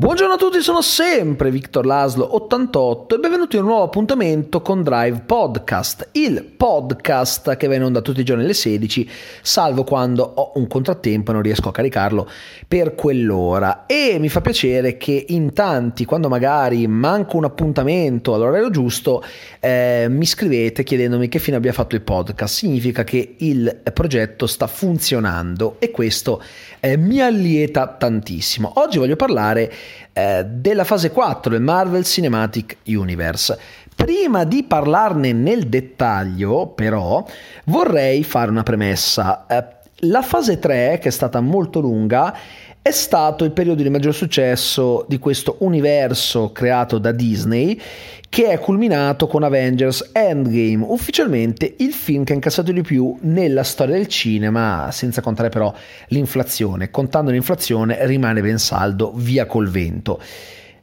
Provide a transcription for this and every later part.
Buongiorno a tutti, sono sempre Victor Laslo88 e benvenuti in un nuovo appuntamento con Drive Podcast, il podcast che va in onda tutti i giorni alle 16, salvo quando ho un contrattempo e non riesco a caricarlo per quell'ora. E mi fa piacere che in tanti, quando magari manco un appuntamento all'orario giusto, eh, mi scrivete chiedendomi che fine abbia fatto il podcast. Significa che il progetto sta funzionando e questo eh, mi allieta tantissimo. Oggi voglio parlare eh, della fase 4 del Marvel Cinematic Universe. Prima di parlarne nel dettaglio, però, vorrei fare una premessa. Eh, la fase 3, che è stata molto lunga, è stato il periodo di maggior successo di questo universo creato da Disney che è culminato con Avengers Endgame, ufficialmente il film che ha incassato di più nella storia del cinema, senza contare però l'inflazione. Contando l'inflazione rimane ben saldo, via col vento.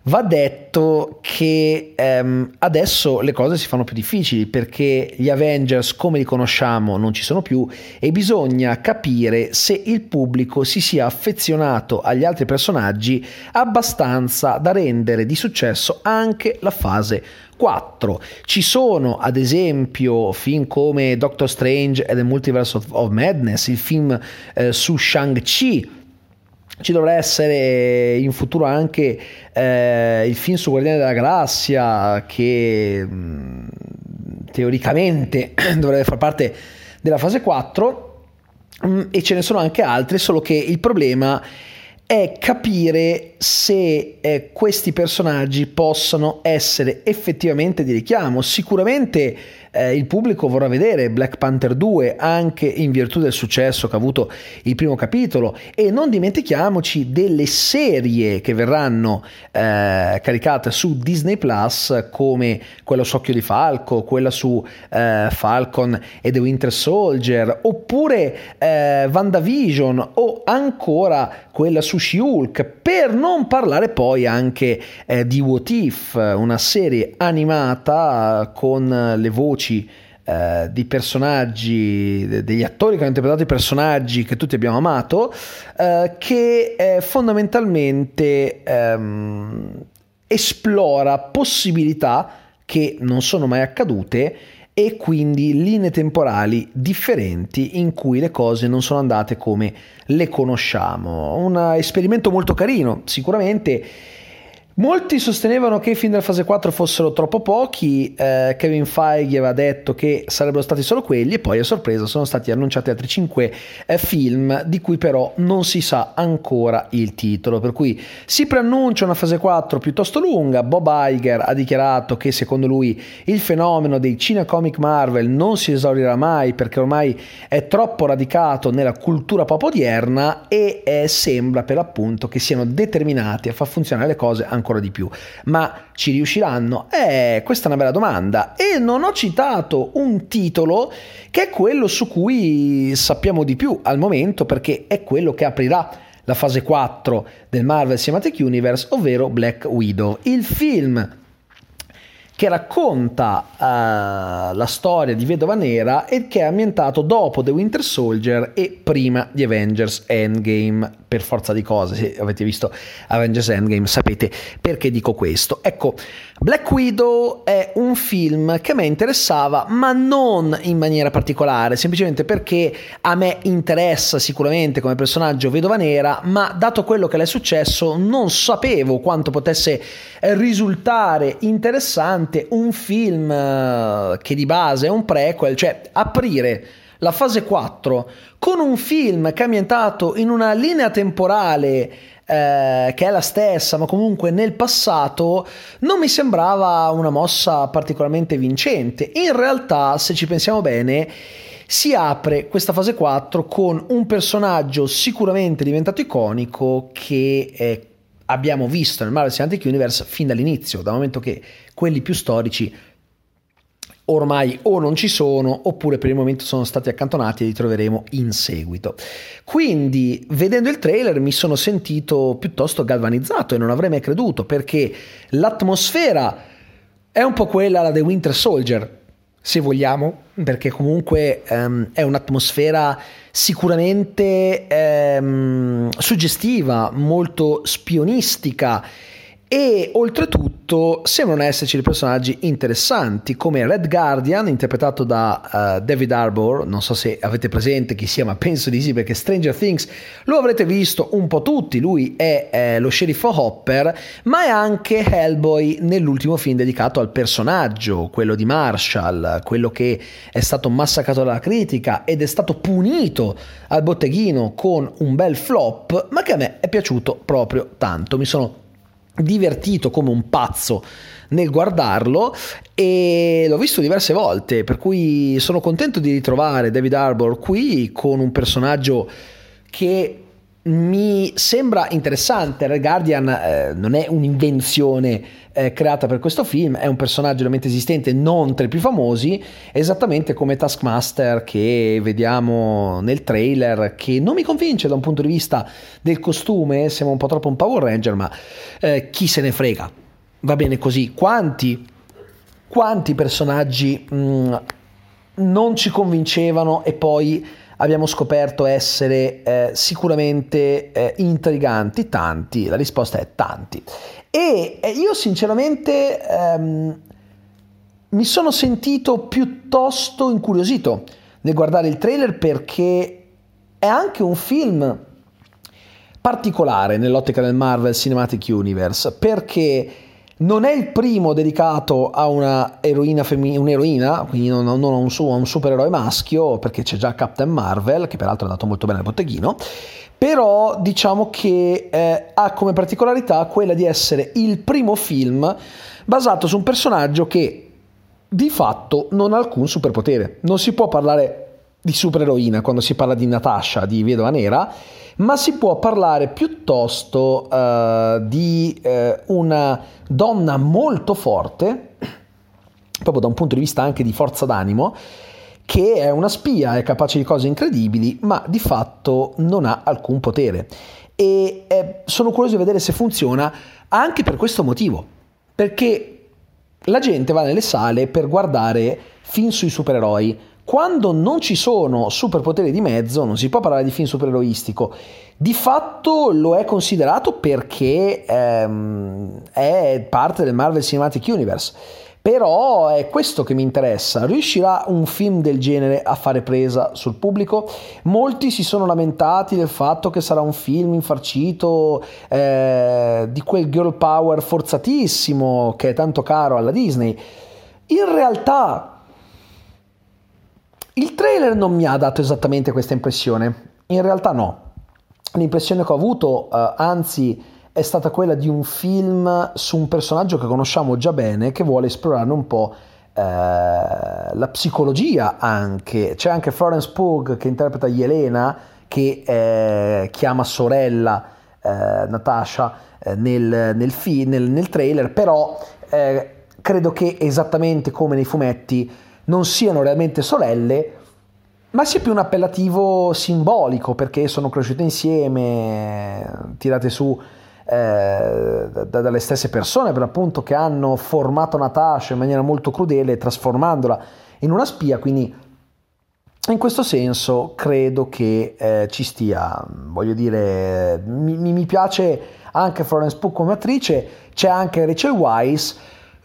Va detto che ehm, adesso le cose si fanno più difficili perché gli Avengers come li conosciamo non ci sono più e bisogna capire se il pubblico si sia affezionato agli altri personaggi abbastanza da rendere di successo anche la fase 4. Ci sono ad esempio film come Doctor Strange e The Multiverse of, Madness, il film eh, su Shang-Chi ci dovrà essere in futuro anche eh, il film su Guardiani della Galassia che mm, teoricamente dovrebbe far parte della fase 4 mh, mm, e ce ne sono anche altri, solo che il problema è capire se eh, questi personaggi possano essere effettivamente di richiamo. Sicuramente eh, il pubblico vorrà vedere Black Panther 2 anche in virtù del successo che ha avuto il primo capitolo. E non dimentichiamoci delle serie che verranno eh, caricate su Disney Plus come quella su Occhio di Falco, quella su eh, Falcon e The Winter Soldier oppure eh, WandaVision o ancora quella su She-Hulk per non parlare poi anche eh, di What If, una serie animata con le voci voci eh, di personaggi, degli attori che hanno interpretato i personaggi che tutti abbiamo amato, eh, che eh, fondamentalmente ehm, esplora possibilità che non sono mai accadute e quindi linee temporali differenti in cui le cose non sono andate come le conosciamo. Un esperimento molto carino, sicuramente Molti sostenevano che i film della fase 4 fossero troppo pochi, eh, Kevin Feige aveva detto che sarebbero stati solo quelli e poi a sorpresa sono stati annunciati altri 5 eh, film di cui però non si sa ancora il titolo, per cui si preannuncia una fase 4 piuttosto lunga, Bob Iger ha dichiarato che secondo lui il fenomeno dei cinecomic Marvel non si esaurirà mai perché ormai è troppo radicato nella cultura pop odierna e eh, sembra per l'appunto che siano determinati a far funzionare le cose ancora ancora di più. Ma ci riusciranno? Eh, questa è una bella domanda. E non ho citato un titolo che è quello su cui sappiamo di più al momento, perché è quello che aprirà la fase 4 del Marvel Cinematic Universe, ovvero Black Widow. Il film che racconta uh, la storia di Vedova Nera e che è ambientato dopo The Winter Soldier e prima di Avengers Endgame per forza di cose, se avete visto Avengers Endgame sapete perché dico questo. Ecco, Black Widow è un film che a me interessava, ma non in maniera particolare, semplicemente perché a me interessa sicuramente come personaggio Vedova Nera, ma dato quello che le è successo non sapevo quanto potesse risultare interessante un film eh, che di base è un prequel, cioè aprire la fase 4 con un film che è ambientato in una linea temporale eh, che è la stessa, ma comunque nel passato, non mi sembrava una mossa particolarmente vincente. In realtà, se ci pensiamo bene, si apre questa fase 4 con un personaggio sicuramente diventato iconico che eh, abbiamo visto nel Marvel Cinematic Universe fin dall'inizio, dal momento che quelli più storici ormai o non ci sono oppure per il momento sono stati accantonati e li troveremo in seguito. Quindi, vedendo il trailer mi sono sentito piuttosto galvanizzato e non avrei mai creduto perché l'atmosfera è un po' quella da The Winter Soldier. Se vogliamo, perché comunque um, è un'atmosfera sicuramente um, suggestiva, molto spionistica e oltretutto sembrano esserci dei personaggi interessanti come Red Guardian interpretato da uh, David Harbour non so se avete presente chi sia ma penso di sì perché Stranger Things lo avrete visto un po' tutti. Lui è eh, lo sceriffo Hopper ma è anche Hellboy nell'ultimo film dedicato al personaggio quello di Marshall quello che è stato massacrato dalla critica ed è stato punito al botteghino con un bel flop ma che a me è piaciuto proprio tanto. Mi sono divertito come un pazzo nel guardarlo e l'ho visto diverse volte, per cui sono contento di ritrovare David Harbour qui con un personaggio che mi sembra interessante. Red Guardian eh, non è un'invenzione eh, creata per questo film, è un personaggio realmente esistente, non tra i più famosi, esattamente come Taskmaster che vediamo nel trailer, che non mi convince da un punto di vista del costume, sembra un po' troppo un Power Ranger, ma eh, chi se ne frega. Va bene così. Quanti, quanti personaggi mh, mm, non ci convincevano e poi abbiamo scoperto essere eh, sicuramente eh, intriganti, tanti, la risposta è tanti. E eh, io sinceramente ehm, mi sono sentito piuttosto incuriosito nel guardare il trailer perché è anche un film particolare nell'ottica del Marvel Cinematic Universe perché non è il primo dedicato a una eroina femmin- un'eroina, quindi non, non a, un, su- a un supereroe maschio, perché c'è già Captain Marvel, che peraltro è andato molto bene al botteghino, però diciamo che eh, ha come particolarità quella di essere il primo film basato su un personaggio che di fatto non ha alcun superpotere. Non si può parlare di supereroina quando si parla di Natasha, di Vedova Nera, ma si può parlare piuttosto uh, di uh, una donna molto forte, proprio da un punto di vista anche di forza d'animo, che è una spia, è capace di cose incredibili, ma di fatto non ha alcun potere. E eh, sono curioso di vedere se funziona anche per questo motivo, perché la gente va nelle sale per guardare film sui supereroi, quando non ci sono superpoteri di mezzo, non si può parlare di film supereroistico. Di fatto lo è considerato perché ehm, è parte del Marvel Cinematic Universe. Però è questo che mi interessa. Riuscirà un film del genere a fare presa sul pubblico? Molti si sono lamentati del fatto che sarà un film infarcito eh, di quel girl power forzatissimo che è tanto caro alla Disney. In realtà il trailer non mi ha dato esattamente questa impressione, in realtà no. L'impressione che ho avuto, eh, anzi, è stata quella di un film su un personaggio che conosciamo già bene, che vuole esplorare un po' eh, la psicologia anche. C'è anche Florence Pugh che interpreta Yelena, che eh, chiama sorella eh, Natasha eh, nel, nel, fi- nel, nel, trailer, però eh, credo che esattamente come nei fumetti non siano realmente sorelle, ma sia più un appellativo simbolico perché sono cresciute insieme, tirate su eh, da, dalle stesse persone per appunto che hanno formato Natasha in maniera molto crudele trasformandola in una spia, quindi in questo senso credo che eh, ci stia, voglio dire, mi, mi piace anche Florence Pugh come attrice, c'è anche Rachel Weisz,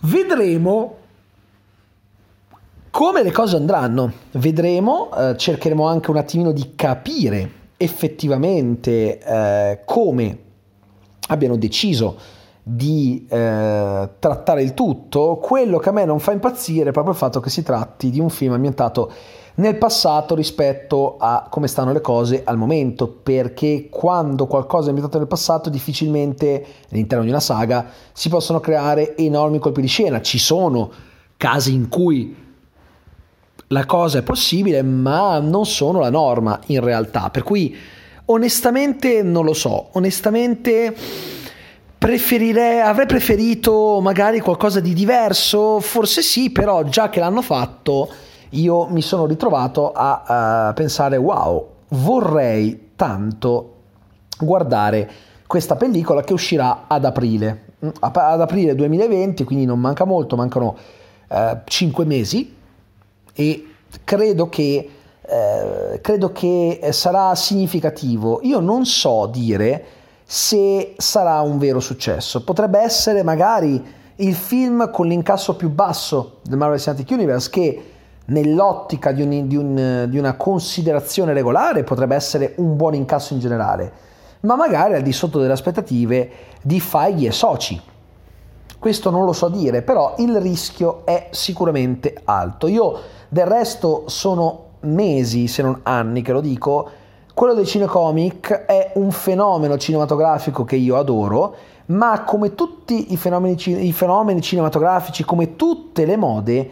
vedremo come le cose andranno? Vedremo, eh, cercheremo anche un attimino di capire effettivamente eh, come abbiano deciso di eh, trattare il tutto. Quello che a me non fa impazzire è proprio il fatto che si tratti di un film ambientato nel passato rispetto a come stanno le cose al momento, perché quando qualcosa è ambientato nel passato difficilmente all'interno di una saga si possono creare enormi colpi di scena. Ci sono casi in cui la cosa è possibile, ma non sono la norma in realtà. Per cui onestamente non lo so, onestamente preferirei, avrei preferito magari qualcosa di diverso, forse sì, però già che l'hanno fatto io mi sono ritrovato a, a pensare wow, vorrei tanto guardare questa pellicola che uscirà ad aprile, ad aprile 2020, quindi non manca molto, mancano eh, 5 mesi e credo che, eh, credo che sarà significativo. Io non so dire se sarà un vero successo. Potrebbe essere magari il film con l'incasso più basso del Marvel Cinematic Universe che nell'ottica di, un, di, un, di, una considerazione regolare potrebbe essere un buon incasso in generale, ma magari al di sotto delle aspettative di Feige e soci. Questo non lo so dire, però il rischio è sicuramente alto. Io del resto sono mesi, se non anni, che lo dico, quello dei cinecomic è un fenomeno cinematografico che io adoro, ma come tutti i fenomeni, i fenomeni cinematografici, come tutte le mode,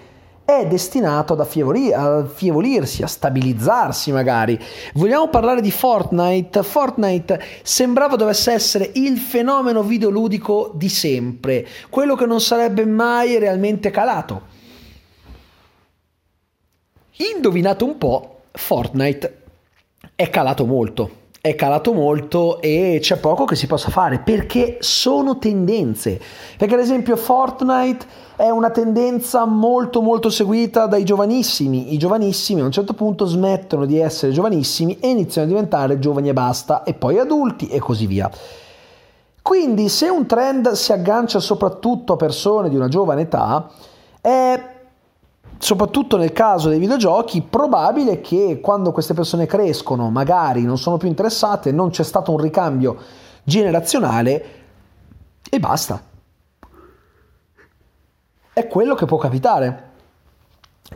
è destinato ad affievolir, affievolirsi, a stabilizzarsi magari. Vogliamo parlare di Fortnite? Fortnite sembrava dovesse essere il fenomeno videoludico di sempre, quello che non sarebbe mai realmente calato. Indovinate un po', Fortnite è calato molto è calato molto e c'è poco che si possa fare perché sono tendenze. Perché ad esempio Fortnite è una tendenza molto molto seguita dai giovanissimi. I giovanissimi a un certo punto smettono di essere giovanissimi e iniziano a diventare giovani e basta e poi adulti e così via. Quindi se un trend si aggancia soprattutto a persone di una giovane età è soprattutto nel caso dei videogiochi, probabile che quando queste persone crescono, magari non sono più interessate, non c'è stato un ricambio generazionale e basta. È quello che può capitare,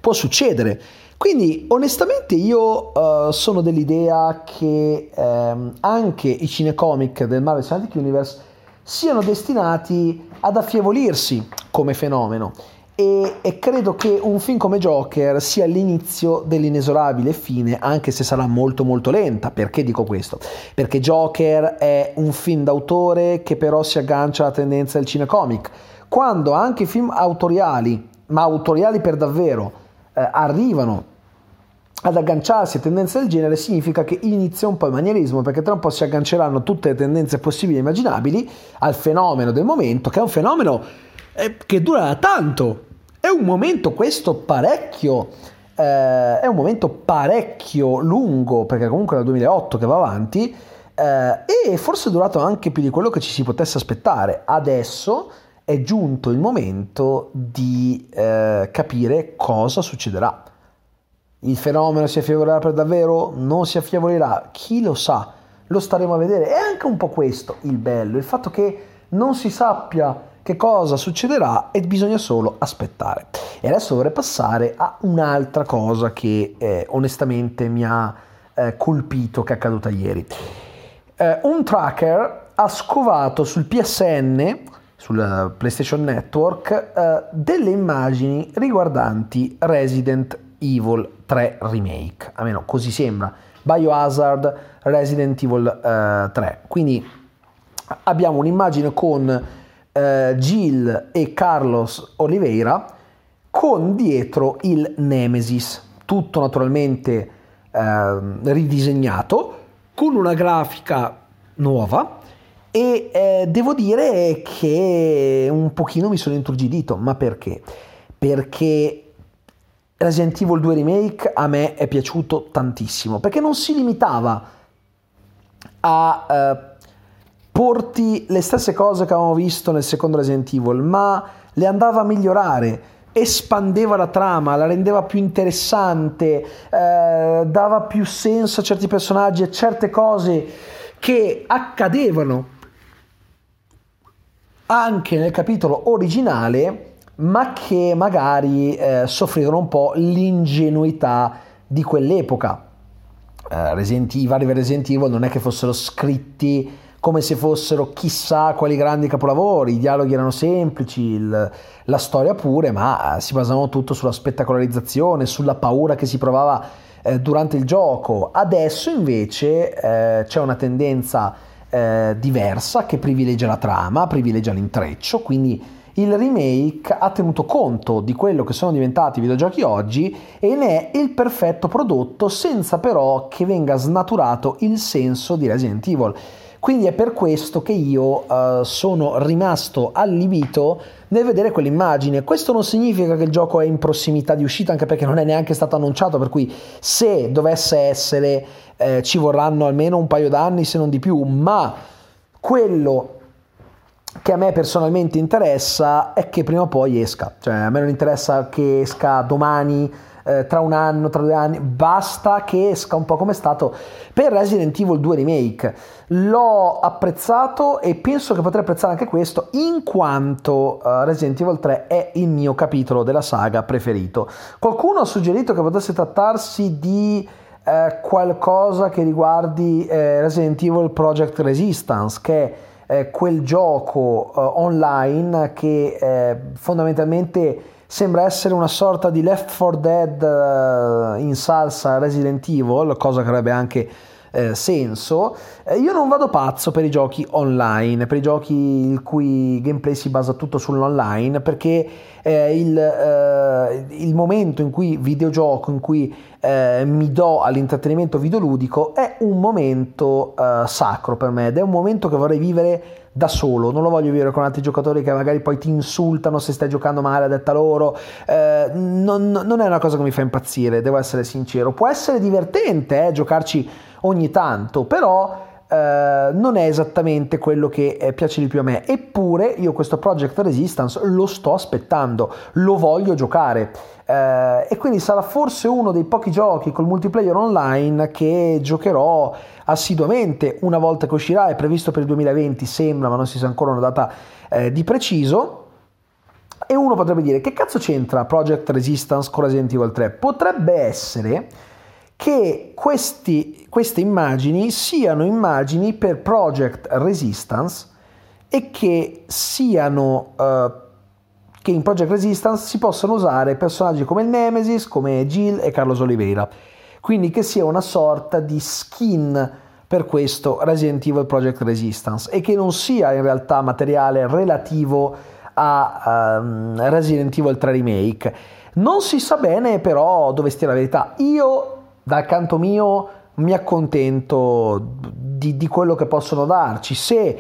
può succedere. Quindi onestamente io uh, sono dell'idea che um, anche i cinecomic del Marvel Cinematic Universe siano destinati ad affievolirsi come fenomeno e, e, credo che un film come Joker sia l'inizio dell'inesorabile fine, anche se sarà molto molto lenta. Perché dico questo? Perché Joker è un film d'autore che però si aggancia alla tendenza del cinecomic. Quando anche i film autoriali, ma autoriali per davvero, eh, arrivano ad agganciarsi a tendenze del genere significa che inizia un po' il manierismo perché tra un po' si agganceranno tutte le tendenze possibili e immaginabili al fenomeno del momento che è un fenomeno che dura tanto è un momento questo parecchio, eh, è un momento parecchio lungo, perché comunque è dal 2008 che va avanti, eh, e forse è durato anche più di quello che ci si potesse aspettare. Adesso è giunto il momento di eh, capire cosa succederà. Il fenomeno si affievolirà per davvero? Non si affievolirà? Chi lo sa? Lo staremo a vedere. È anche un po' questo il bello, il fatto che non si sappia che cosa succederà e bisogna solo aspettare. E adesso vorrei passare a un'altra cosa che eh, onestamente mi ha eh, colpito che è accaduta ieri. Eh, un tracker ha scovato sul PSN, sul PlayStation Network, eh, delle immagini riguardanti Resident Evil 3 Remake, almeno così sembra. Biohazard Resident Evil 3. Eh, Quindi abbiamo un'immagine con eh, Gil e Carlos Oliveira con dietro il Nemesis, tutto naturalmente eh, ridisegnato, con una grafica nuova e eh, devo dire che un pochino mi sono inturgidito, ma perché? Perché Resident Evil 2 Remake a me è piaciuto tantissimo, perché non si limitava a eh, porti le stesse cose che avevamo visto nel secondo Resident Evil, ma le andava a migliorare, espandeva la trama, la rendeva più interessante, eh, dava più senso a certi personaggi e certe cose che accadevano anche nel capitolo originale, ma che magari eh, soffrivano un po' l'ingenuità di quell'epoca. Eh, Resident, I vari Resident Evil non è che fossero scritti come se fossero chissà quali grandi capolavori, i dialoghi erano semplici, il, la storia pure, ma eh, si basavano tutto sulla spettacolarizzazione, sulla paura che si provava eh, durante il gioco. Adesso invece eh, c'è una tendenza eh, diversa che privilegia la trama, privilegia l'intreccio, quindi il remake ha tenuto conto di quello che sono diventati i videogiochi oggi e ne è il perfetto prodotto senza però che venga snaturato il senso di Resident Evil. Quindi è per questo che io uh, sono rimasto allibito nel vedere quell'immagine. Questo non significa che il gioco è in prossimità di uscita, anche perché non è neanche stato annunciato, per cui se dovesse essere eh, ci vorranno almeno un paio d'anni, se non di più, ma quello che a me personalmente interessa è che prima o poi esca, cioè a me non interessa che esca domani eh, tra un anno, tra due anni, basta che esca un po' come è stato per Resident Evil 2 Remake. L'ho apprezzato e penso che potrei apprezzare anche questo in quanto uh, Resident Evil 3 è il mio capitolo della saga preferito. Qualcuno ha suggerito che potesse trattarsi di eh, qualcosa che riguardi eh, Resident Evil Project Resistance, che è eh, quel gioco eh, online che fondamentalmente sembra essere una sorta di Left 4 Dead uh, in salsa Resident Evil, cosa che avrebbe anche eh, senso. Eh, io non vado pazzo per i giochi online, per i giochi il cui gameplay si basa tutto sull'online, perché eh, il, eh, il, momento in cui videogioco, in cui eh, mi do all'intrattenimento videoludico, è un momento sacro per me ed è un momento che vorrei vivere da solo, non lo voglio vivere con altri giocatori che magari poi ti insultano se stai giocando male a detta loro, eh, non, non, è una cosa che mi fa impazzire, devo essere sincero. Può essere divertente eh, giocarci ogni tanto, però eh, non è esattamente quello che eh, piace di più a me. Eppure io questo Project Resistance lo sto aspettando, lo voglio giocare. Uh, e quindi sarà forse uno dei pochi giochi col multiplayer online che giocherò assiduamente una volta che uscirà, è previsto per il 2020, sembra, ma non si sa ancora una data eh, di preciso. E uno potrebbe dire che cazzo c'entra Project Resistance con Resident Evil 3? Potrebbe essere che questi, queste immagini siano immagini per Project Resistance e che siano uh, che in Project Resistance si possano usare personaggi come il Nemesis, come Jill e Carlos Oliveira. Quindi che sia una sorta di skin per questo Resident Evil Project Resistance e che non sia in realtà materiale relativo a um, Resident Evil 3 Remake. Non si sa bene però dove stia la verità. Io dal canto mio mi accontento di, di quello che possono darci. Se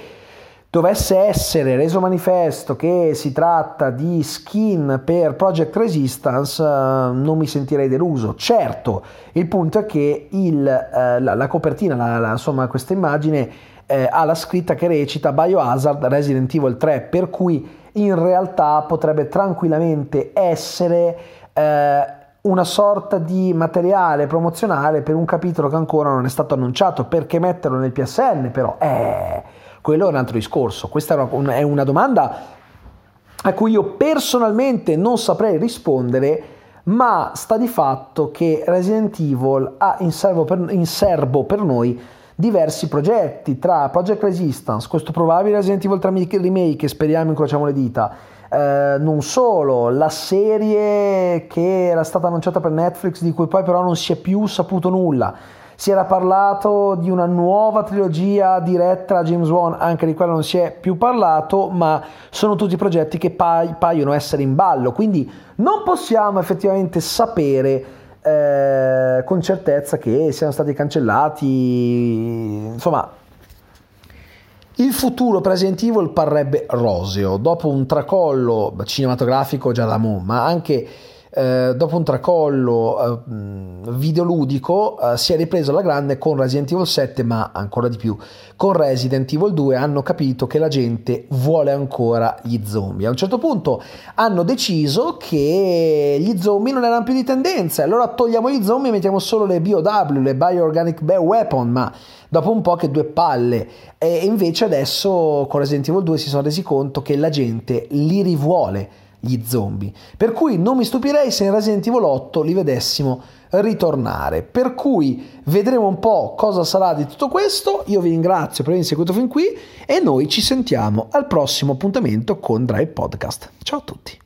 dovesse essere reso manifesto che si tratta di skin per Project Resistance, uh, non mi sentirei deluso. Certo, il punto è che il, uh, la, la, copertina, la, la, insomma, questa immagine uh, ha la scritta che recita Biohazard Resident Evil 3, per cui in realtà potrebbe tranquillamente essere una sorta di materiale promozionale per un capitolo che ancora non è stato annunciato. Perché metterlo nel PSN però? Eh, quello è un altro discorso. Questa è una, domanda a cui io personalmente non saprei rispondere, ma sta di fatto che Resident Evil ha in serbo per, in serbo per noi diversi progetti tra Project Resistance, questo probabile Resident Evil 3 remake, speriamo incrociamo le dita, eh, non solo, la serie che era stata annunciata per Netflix di cui poi però non si è più saputo nulla. Si era parlato di una nuova trilogia diretta a James Wan, anche di quella non si è più parlato, ma sono tutti progetti che pa- paiono essere in ballo, quindi non possiamo effettivamente sapere eh, con certezza che siano stati cancellati, insomma il futuro per Resident Evil parrebbe roseo, dopo un tracollo cinematografico già da mo, ma anche eh, dopo un tracollo eh, videoludico eh, si è ripreso alla grande con Resident Evil 7, ma ancora di più con Resident Evil 2 hanno capito che la gente vuole ancora gli zombie. A un certo punto hanno deciso che gli zombie non erano più di tendenza, allora togliamo gli zombie e mettiamo solo le BOW, le Bioorganic Weapon, ma dopo un po' che due palle. E invece adesso con Resident Evil 2 si sono resi conto che la gente li rivuole gli zombie. Per cui non mi stupirei se in Resident Evil 8 li vedessimo ritornare. Per cui vedremo un po' cosa sarà di tutto questo. Io vi ringrazio per avermi seguito fin qui e noi ci sentiamo al prossimo appuntamento con Drive Podcast. Ciao a tutti.